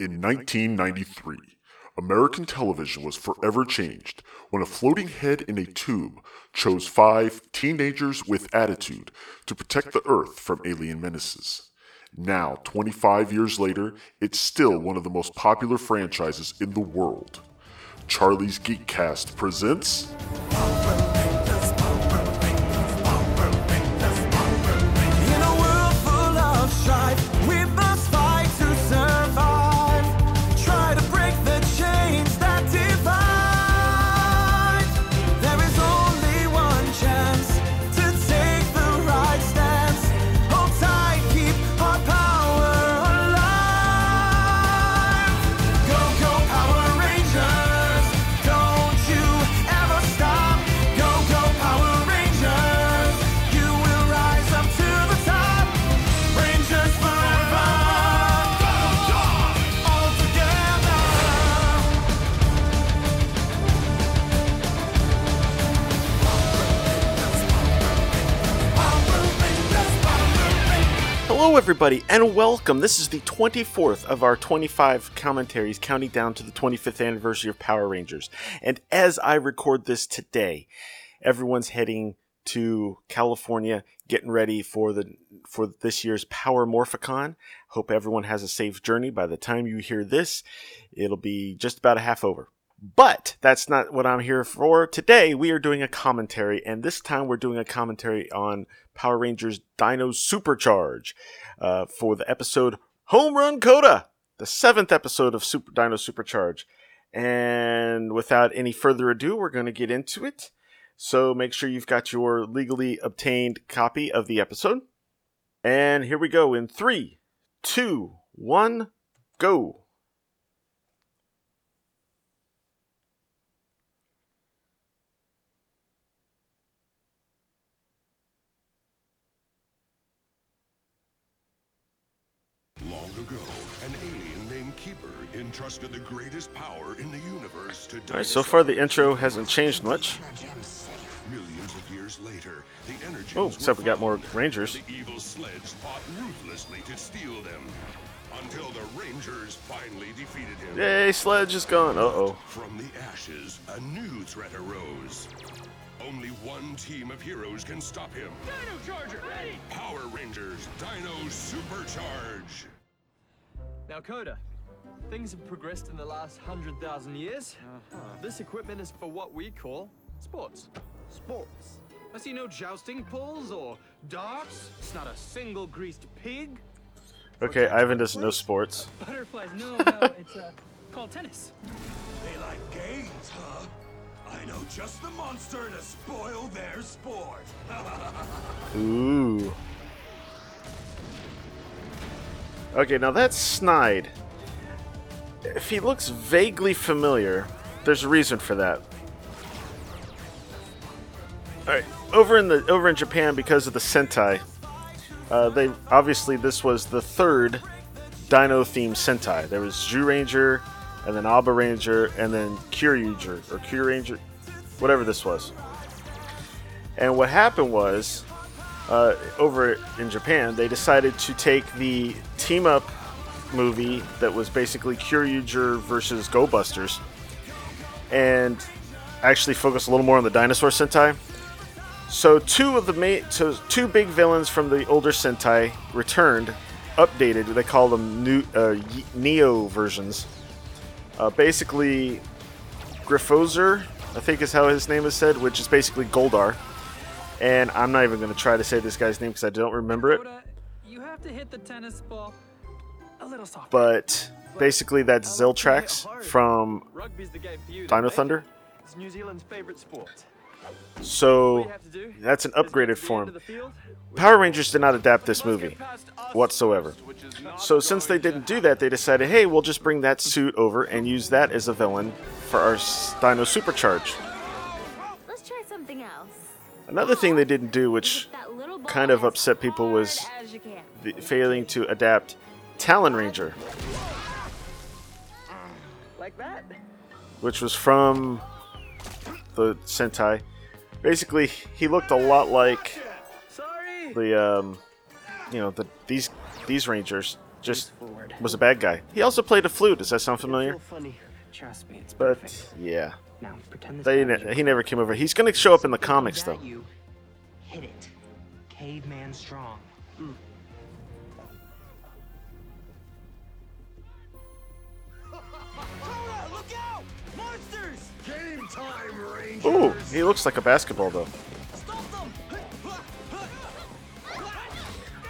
In 1993, American television was forever changed when a floating head in a tube chose five teenagers with attitude to protect the Earth from alien menaces. Now, 25 years later, it's still one of the most popular franchises in the world. Charlie's Geekcast presents. Everybody, and welcome. This is the 24th of our 25 commentaries, counting down to the 25th anniversary of Power Rangers. And as I record this today, everyone's heading to California, getting ready for the for this year's Power Morphicon. Hope everyone has a safe journey. By the time you hear this, it'll be just about a half over. But that's not what I'm here for. Today, we are doing a commentary, and this time we're doing a commentary on Power Rangers Dino Supercharge uh, for the episode Home Run Koda, the seventh episode of Super Dino Supercharge. And without any further ado, we're going to get into it. So make sure you've got your legally obtained copy of the episode. And here we go in three, two, one, go. Entrusted the greatest power in the universe to All right, so far the intro hasn't changed much. Millions of years later, the energy. Oh, except we got more Rangers. The evil sledge fought ruthlessly to steal them, until the Rangers finally defeated him. Yay, Sledge is gone. Uh oh. From the ashes, a new threat arose. Only one team of heroes can stop him. Dino Charger, ready! Power Rangers, Dino Supercharge. Now, Koda, things have progressed in the last hundred thousand years. This equipment is for what we call sports. Sports. I see no jousting poles or darts. It's not a single greased pig. Okay, Ivan doesn't know sports. Butterflies, no, no, it's uh, called tennis. They like games, huh? I know just the monster to spoil their sport. Ooh. Okay, now that's Snide. If he looks vaguely familiar, there's a reason for that. Alright, over in the over in Japan because of the Sentai, uh, they obviously this was the third Dino themed Sentai. There was Zyuranger, and then Abaranger, and then Kyuranger or Kyuranger, whatever this was. And what happened was, uh, over in Japan, they decided to take the team up movie that was basically Kyoryuger versus Go Busters and actually focus a little more on the dinosaur Sentai. So two of the main, so two big villains from the older Sentai returned, updated. They call them new uh, Neo versions. Uh, basically, Grifforzer, I think is how his name is said, which is basically Goldar. And I'm not even going to try to say this guy's name because I don't remember it. You have to hit the tennis ball. But basically, that's Zeltrax from Rugby's the game for you. Dino Thunder. It's New Zealand's favorite sport. So you have to do that's an upgraded to the end form. of the field, Power Rangers did not adapt this movie get past us whatsoever. first, which is not So since they didn't do that, they decided, hey, we'll just bring that suit over and use that as a villain for our s- Dino Supercharge. Let's try something else. Another thing they didn't do, which That little ball kind of upset people, was hard as you can. the, failing to adapt Talon Ranger, like that. which was from the Sentai. Basically, he looked a lot like the um, you know, the these these Rangers, just was a bad guy. He also played a flute. Does that sound familiar? Trust me, it's But perfect. yeah, Now pretend this they ne- he never came over. He's gonna show up in the comics though. You, hit it. Caveman strong. Ooh, he looks like a basketball though.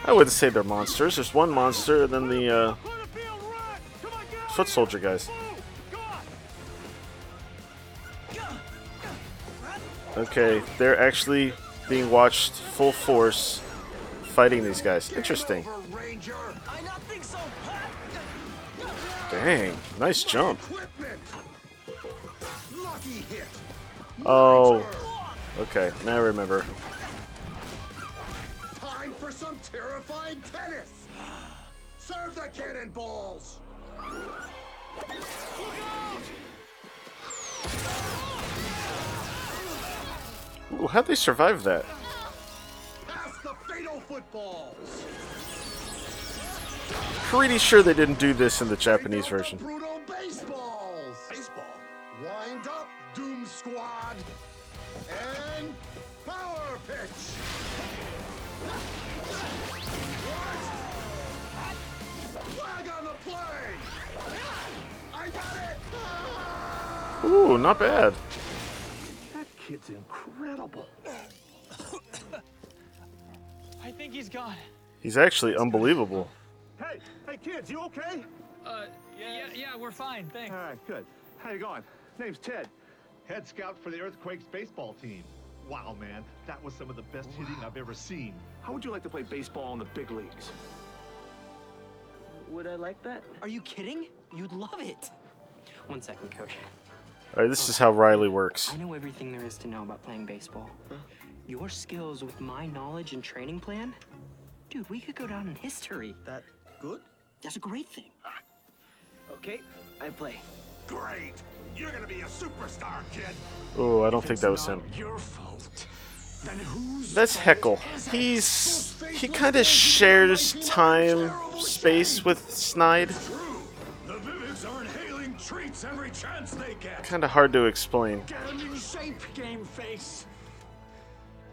I wouldn't say they're monsters. There's one monster, and then the uh, foot soldier guys. Okay, they're actually being watched full force fighting these guys. Interesting. Over, Ranger! I not think so! Dang, nice jump. Oh, okay, now I remember. Time for some terrifying tennis! Serve the cannonballs! Ooh, how'd they survive that? Pass the fatal footballs! Pretty sure they didn't do this in the Japanese version. Ooh, not bad. That kid's incredible. I think he's gone. He's actually unbelievable. Hey, hey kids, you okay? Uh, yeah, yeah, we're fine, thanks. All right, good. How you going? Name's Ted. Head scout for the Earthquakes baseball team. Wow, man, that was some of the best hitting I've ever seen. How would you like to play baseball in the big leagues? Would I like that? Are you kidding? You'd love it. One second, coach. Alright, this is how Riley works. I know everything there is to know about playing baseball. Your skills with my knowledge and training plan? Dude, we could go down in history. That good? That's a great thing. Ah. Okay, I play. Great! You're gonna be a superstar, kid! Oh, I don't think that was him. Your fault. Then who's That's Heckle. He's he kind of shares time, space with Snide. Treats every chance they get. Kind of hard to explain. Get him in shape, game face.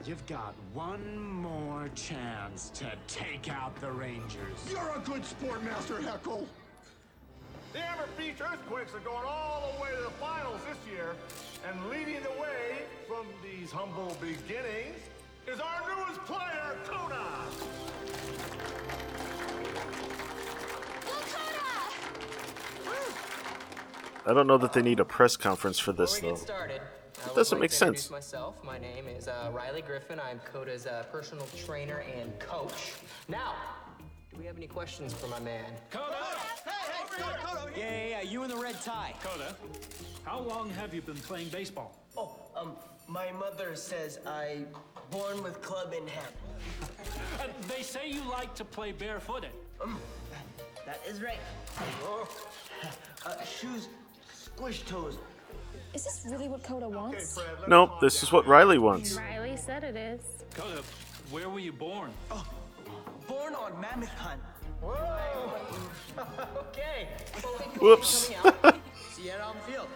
You've got one more chance to take out the Rangers. You're a good sport, Master Heckle. The Amber Beach Earthquakes are going all the way to the finals this year, and leading the way from these humble beginnings is our newest player, Koda. I don't know that they need a press conference for this Before we though. get started, doesn't like make to sense. introduce myself. My name is uh, Riley Griffin. I'm Koda's uh, personal trainer and coach. Now, do we have any questions for my man? Koda! Hey, hey, Koda, Koda, yeah, yeah, yeah, you in the red tie. Koda, how long have you been playing baseball? Oh, um, my mother says I born with club in hand. Uh, they say you like to play barefooted. That is right. Uh, shoes, squish toes. Is this really what Koda wants? Nope, this is what Riley wants. Riley said it is. Koda, where were you born? Oh, born on Mammoth Hunt. Okay. Whoops. See you out on the field.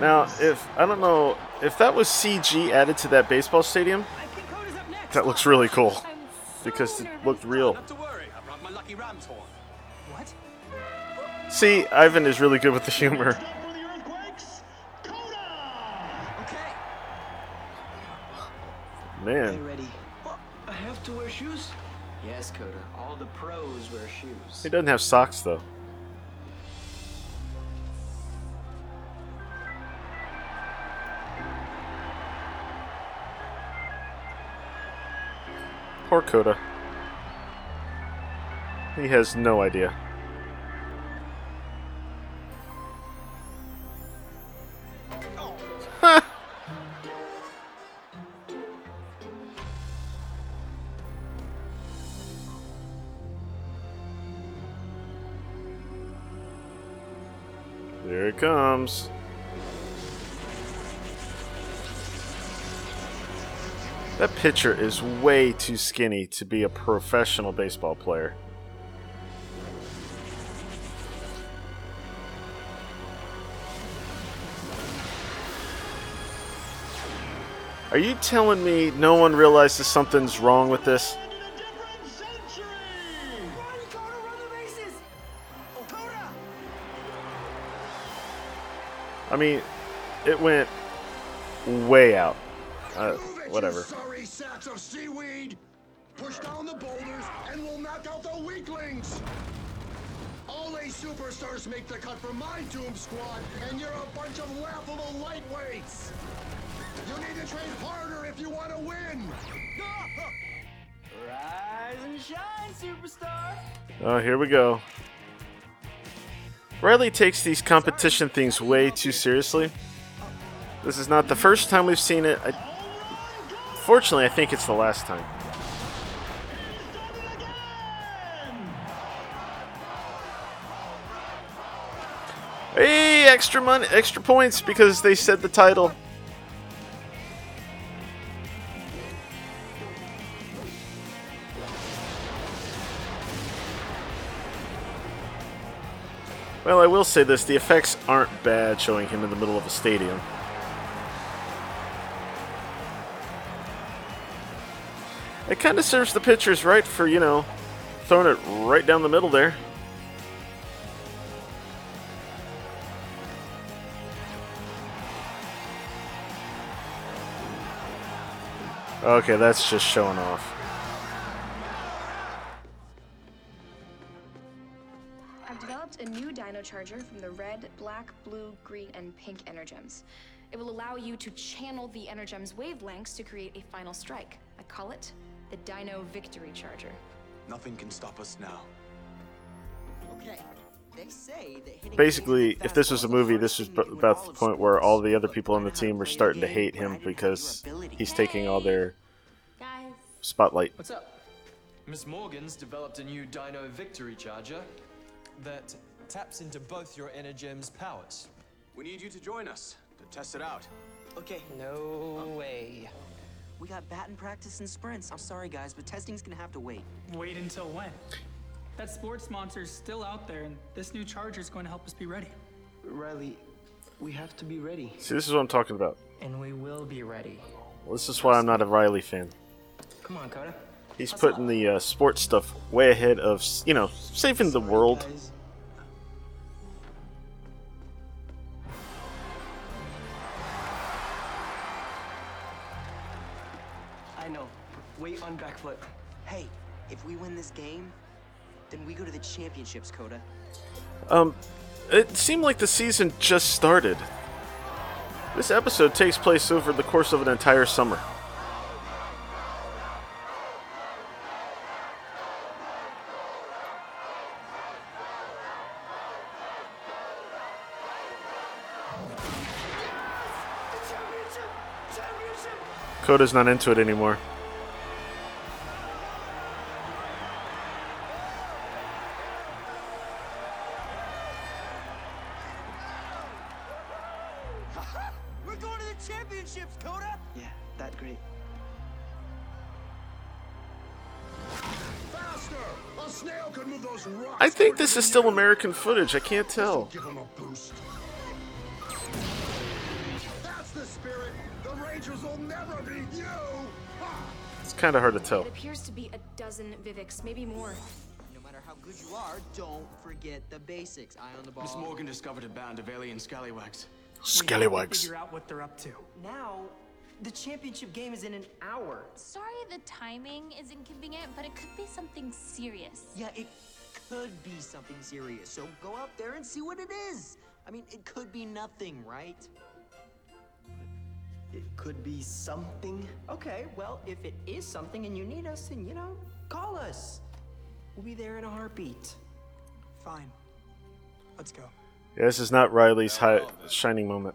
Now, if I don't know if that was CG added to that baseball stadium, I think Koda's up next. that looks really cool I'm so because it looked real. Not to worry, I brought my lucky ram's horn. What? See, Ivan is really good with the humor. Man, I have to wear shoes? Yes, Koda. All the pros wear shoes. he doesn't have socks though. Poor Koda. He has no idea. There it comes. That pitcher is way too skinny to be a professional baseball player. Are you telling me no one realizes something's wrong with this? I mean, it went way out. Uh, whatever. Sorry of seaweed! Push down the boulders and we'll knock out the weaklings! All A superstars make the cut from my Doom Squad, and you're a bunch of laughable lightweights! You need to train harder if you want to win! Rise and shine, superstar! Oh, here we go. Riley takes these competition things way too seriously. This is not the first time we've seen it. I, fortunately, I think it's the last time. Hey, extra money, extra points because they said the title. Well, I will say this the effects aren't bad showing him in the middle of a stadium. It kind of serves the pitchers right for, you know, throwing it right down the middle there. Okay, that's just showing off. I've developed a new Dino Charger from the red, black, blue, green, and pink Energems. It will allow you to channel the Energem's wavelengths to create a final strike. I call it the Dino Victory Charger. Nothing can stop us now. Okay. They say that hitting Basically, if this was a movie, this is b- about the point where all the other people on the team are starting to hate him because he's taking all their spotlight. What's up? Miss Morgan's developed a new Dino Victory Charger that taps into both your Energem's powers. We need you to join us to test it out. Okay. No um, way. We got batting practice and sprints. I'm sorry, guys, but testing's gonna have to wait. Wait until when? That sports sponsor's still out there, and this new charger's going to help us be ready. Riley, we have to be ready. See, this is what I'm talking about. And we will be ready. Well, this is why I'm not a Riley fan. Come on, Koda. He's putting the uh, sports stuff way ahead of, you know, saving the world. Guys. Foot. Hey, if we win this game, then we go to the championships, Koda. Um, it seemed like the season just started. This episode takes place over the course of an entire summer. Koda's not into it anymore. This is still American footage. I can't tell. Give him a boost. That's the spirit! The Rangers will never beat you! It's kind of hard to tell. It appears to be a dozen Vivix, maybe more. No matter how good you are, don't forget the basics. Eye on the ball. Miss Morgan discovered a band of alien scallywags. Scallywags. Figure out what they're up to. Now, the championship game is in an hour. Sorry the timing is inconvenient, but it could be something serious. Yeah, it could be something serious. So go out there and see what it is. I mean, it could be nothing, right? It could be something. Okay, well, if it is something and you need us, then you know, call us. We'll be there in a heartbeat. Fine. Let's go. Yeah, this is not Riley's high, shining moment.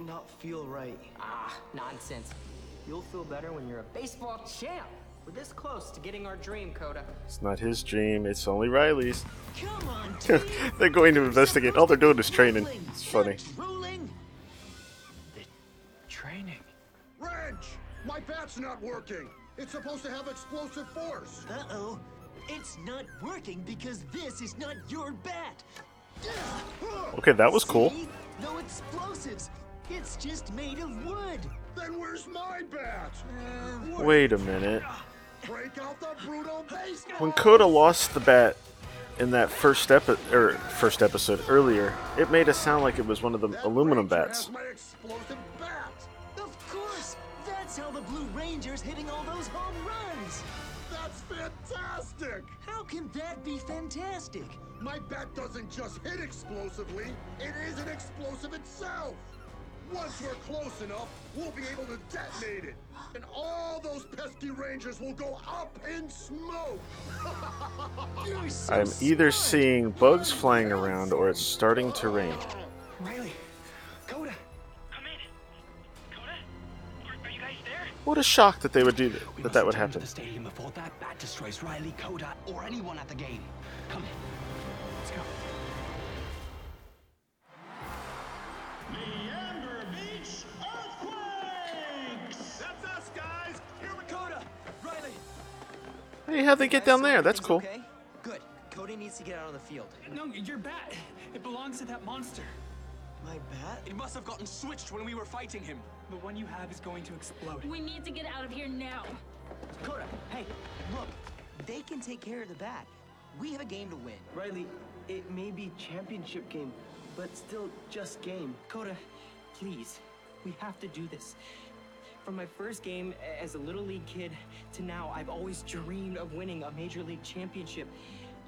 Not feel right. Ah, nonsense. You'll feel better when you're a baseball champ. We're this close to getting our dream, Koda. It's not his dream. It's only Riley's. Come on. They're going to investigate. All they're doing is training. It's funny. Ruling. The Wrench! My bat's not working. It's supposed to have explosive force. Uh-oh. It's not working because this is not your bat. Okay, that was cool. See? No explosives. It's just made of wood. Then where's my bat? Um, Wait a minute. Break out the brutal baseball. When Koda lost the bat in that first epi- or first episode earlier, it made it sound like it was one of the aluminum bats. That's my explosive bat. Of course. That's how the Blue Ranger's hitting all those home runs. That's fantastic. How can that be fantastic? My bat doesn't just hit explosively, it is an explosive itself. Once we're close enough, we'll be able to detonate it. And all those pesky rangers will go up in smoke. So I'm either smart. seeing bugs flying around or it's starting to rain. Riley, Koda, What a shock that they would do that, we that, that would must return to happen. the stadium before that bat destroys Riley, Koda, or anyone at the game. Come in. Hey, how'd they get down there? That's cool. Okay? Good. Koda needs to get out on the field. No, your bat. It belongs to that monster. My bat? It must have gotten switched when we were fighting him. The one you have is going to explode. We need to get out of here now. Koda, hey, look. They can take care of the bat. We have a game to win. Riley, it may be championship game, but still just game. Koda, please. We have to do this. From my first game as a little league kid to now, I've always dreamed of winning a major league championship.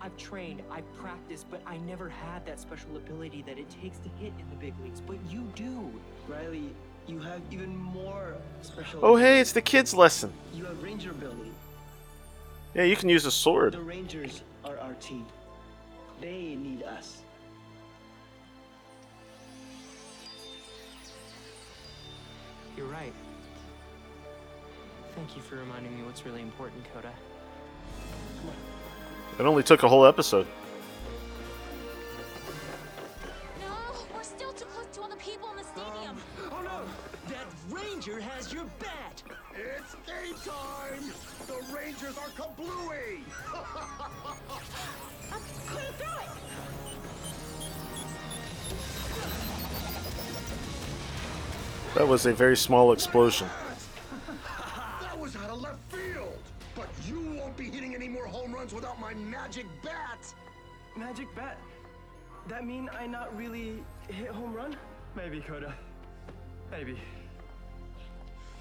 I've trained, I've practiced, but I never had that special ability that it takes to hit in the big leagues. But you do. Riley, you have even more special. Oh, hey, it's the kids' lesson. You have ranger ability. Yeah, you can use a sword. The Rangers are our team. They need us. You're right. Thank you for reminding me what's really important, Koda. It only took a whole episode. No, we're still too close to all the people in the stadium. Oh no! That Ranger has your bat! It's game time. The rangers are kablooey. Put it through it. That was a very small explosion. Magic bat. Magic bat. That mean I not really hit home run? Maybe, Koda. Maybe.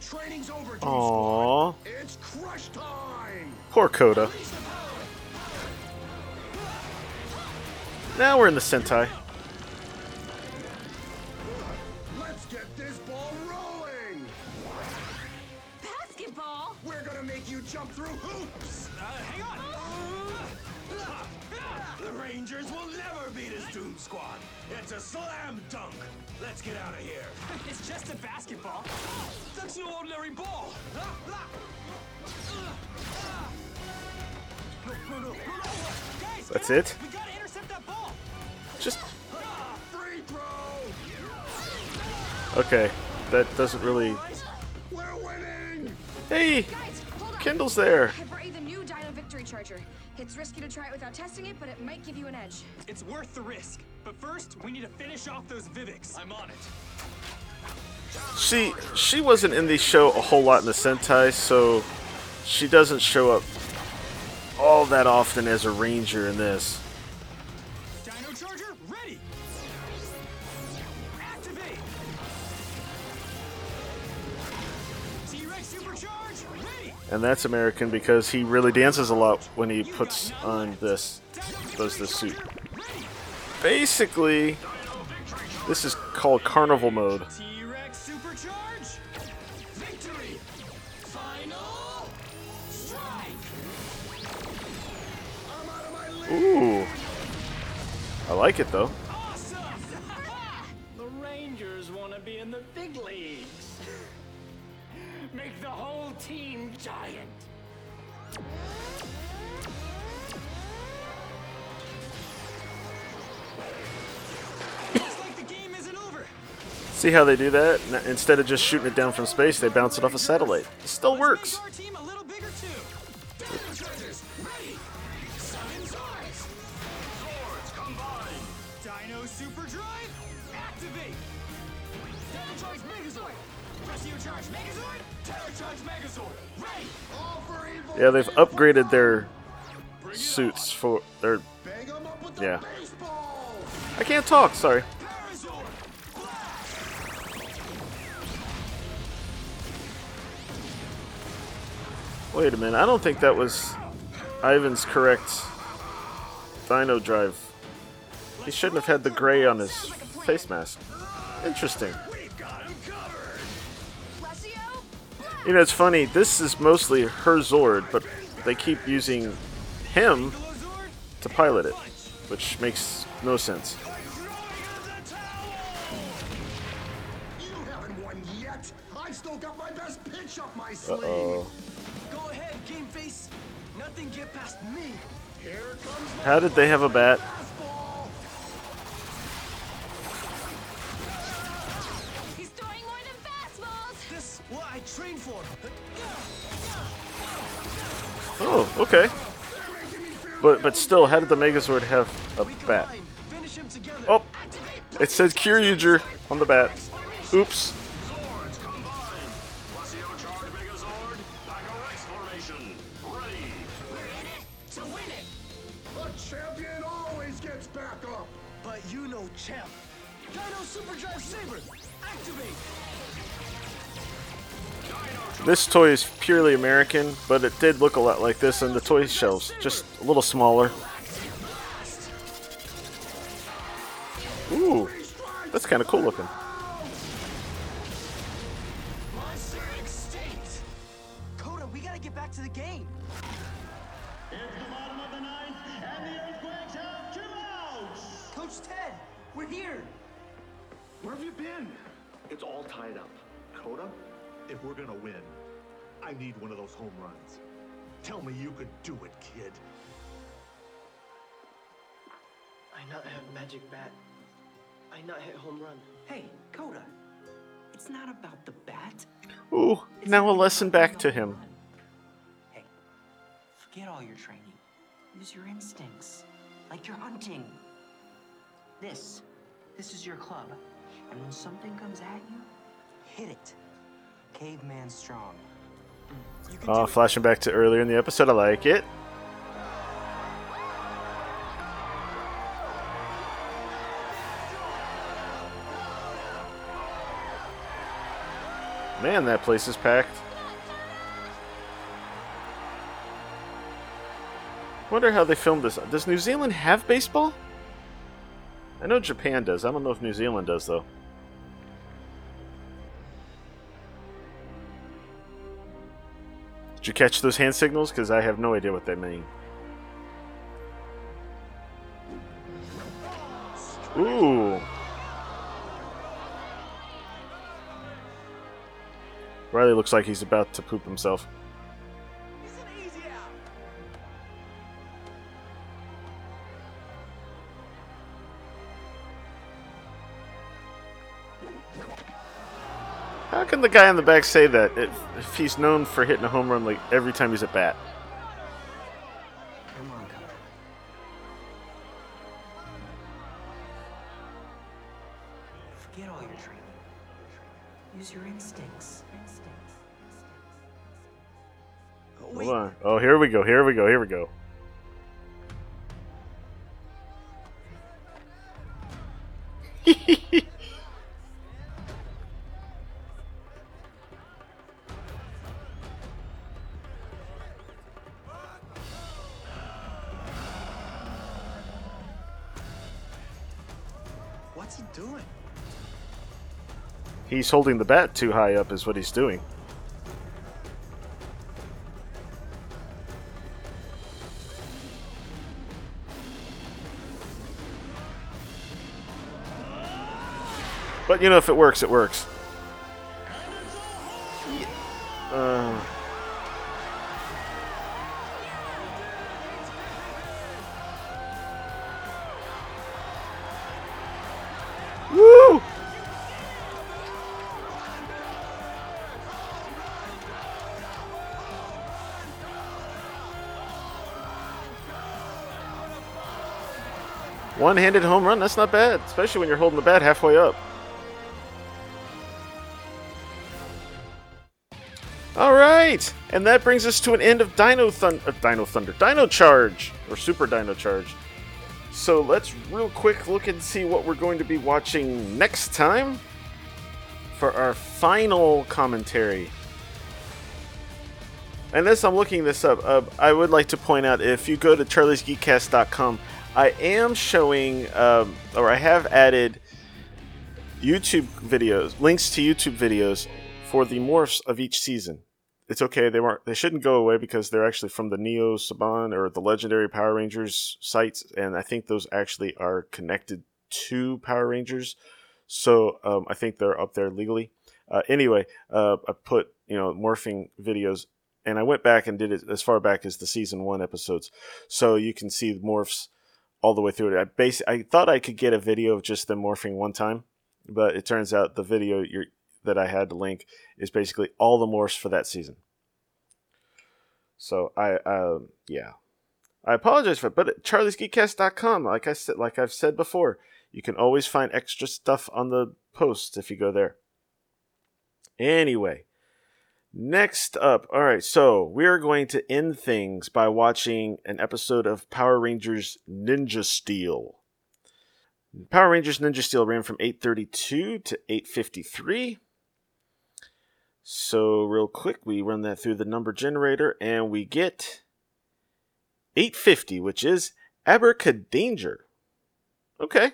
Training's over, Doom Aww. It's crush time. Poor Koda. Now we're in the Sentai. Let's get this ball rolling. Basketball. We're gonna make you jump through hoops. Uh, hang on. The Rangers will never beat us, Doom Squad. It's a slam dunk. Let's get out of here. It's just a basketball. That's no ordinary ball. Guys, That's get it? We gotta intercept that ball. Just Free throw. okay. That doesn't really. We're winning. Hey, Guys. Kendall's there. I brought you the new Dino Victory Charger. It's risky to try it without testing it, but it might give you an edge. It's worth the risk. But first, we need to finish off those Vivix. I'm on it. She she wasn't in the show a whole lot in the Sentai, so she doesn't show up all that often as a ranger in this. And that's American because he really dances a lot when he puts on this, does this suit. Basically, this is called carnival mode. League. Ooh, I like it though. Awesome. The Rangers want to be in the big leagues. Make the whole team giant. Looks like the game isn't over. See how they do that? Instead of just shooting it down from space, they bounce it off a satellite. It still works. Yeah, they've upgraded their suits for their. Yeah. I can't talk. Sorry. Wait a minute. I don't think that was Ivan's correct Dino Drive. He shouldn't have had the gray on his face mask. Interesting. You know, it's funny. This is mostly her Zord, but they keep using him to pilot it, which makes no sense. You haven't won yet. I've a got I trained for. Oh, okay. But but still, how did the Megazord have a bat? Finish him together. Oh, it says Kyoryuger on the bat. Oops. This toy is purely American, but it did look a lot like this on the toy shelves, just a little smaller. Ooh, that's kind of cool looking. Koda, we gotta get back to the game. Into the bottom of the ninth, and the earthquakes have Jim Out! Coach Ted, we're here. Where have you been? It's all tied up. Koda, if we're gonna win, I need one of those home runs. Tell me you could do it, kid. I not have magic bat. I not hit home run. Hey, Koda. It's not about the bat. Ooh, now a lesson back to him. Hey, forget all your training. Use your instincts. Like you're hunting. This. This is your club. And when something comes at you, hit it. Caveman strong. Oh, flashing back to earlier in the episode, I like it. Man, that place is packed. Wonder how they filmed this. Does New Zealand have baseball? I know Japan does. I don't know if New Zealand does though. You catch those hand signals? Because I have no idea what they mean. Ooh. Riley looks like he's about to poop himself. Can the guy on the back say that if, if he's known for hitting a home run like every time he's at bat? Come on, Koda. Forget all your training. Use your instincts. Instincts. Hold on. Oh, here we go. Here we go. Here we go. He's holding the bat too high up, is what he's doing. But you know, if it works, it works. Uh, One-handed home run, that's not bad, especially when you're holding the bat halfway up. All right, and that brings us to an end of Dino Thunder, uh, Dino Thunder, Dino Charge, or Super Dino Charge. So let's real quick look and see what we're going to be watching next time for our final commentary. And as I'm looking this up, uh, I would like to point out if you go to charliesgeekcast.com, I am showing, um, or I have added YouTube videos, links to YouTube videos for the morphs of each season. It's okay; they weren't, they shouldn't go away because they're actually from the Neo Saban or the Legendary Power Rangers sites, and I think those actually are connected to Power Rangers. So um, I think they're up there legally. Uh, anyway, uh, I put you know morphing videos, and I went back and did it as far back as the season one episodes, so you can see the morphs all the way through it. I bas- I thought I could get a video of just them morphing one time, but it turns out the video that I had to link is basically all the morphs for that season. So I, uh, yeah, I apologize for it, but charliesgeekcast.com, like I said, like I've said before, you can always find extra stuff on the posts if you go there. Anyway, next up, all right, so we are going to end things by watching an episode of Power Rangers Ninja Steel. Power Rangers Ninja Steel ran from 832 to 853. So, real quick, we run that through the number generator and we get 850, which is Abracadanger. Okay.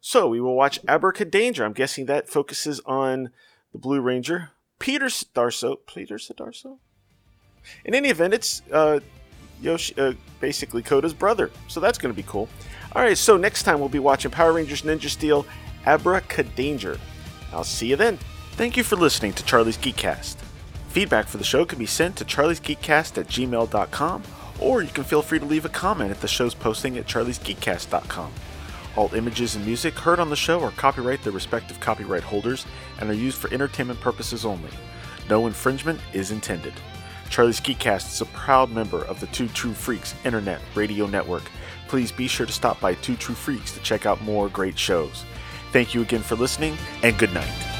So, we will watch Abracadanger. I'm guessing that focuses on the Blue Ranger, Peter Darso. Peter Darso? In any event, it's uh, Yoshi, uh, basically Koda's brother. So, that's going to be cool. All right, so next time we'll be watching Power Rangers Ninja Steel Abracadanger. I'll see you then. Thank you for listening to Charlie's Geekcast. Feedback for the show can be sent to charliesgeekcast at gmail.com, or you can feel free to leave a comment at the show's posting at charliesgeekcast.com. All images and music heard on the show are copyright their respective copyright holders and are used for entertainment purposes only. No infringement is intended. Charlie's Geekcast is a proud member of the Two True Freaks Internet Radio Network. Please be sure to stop by Two True Freaks to check out more great shows. Thank you again for listening, and good night.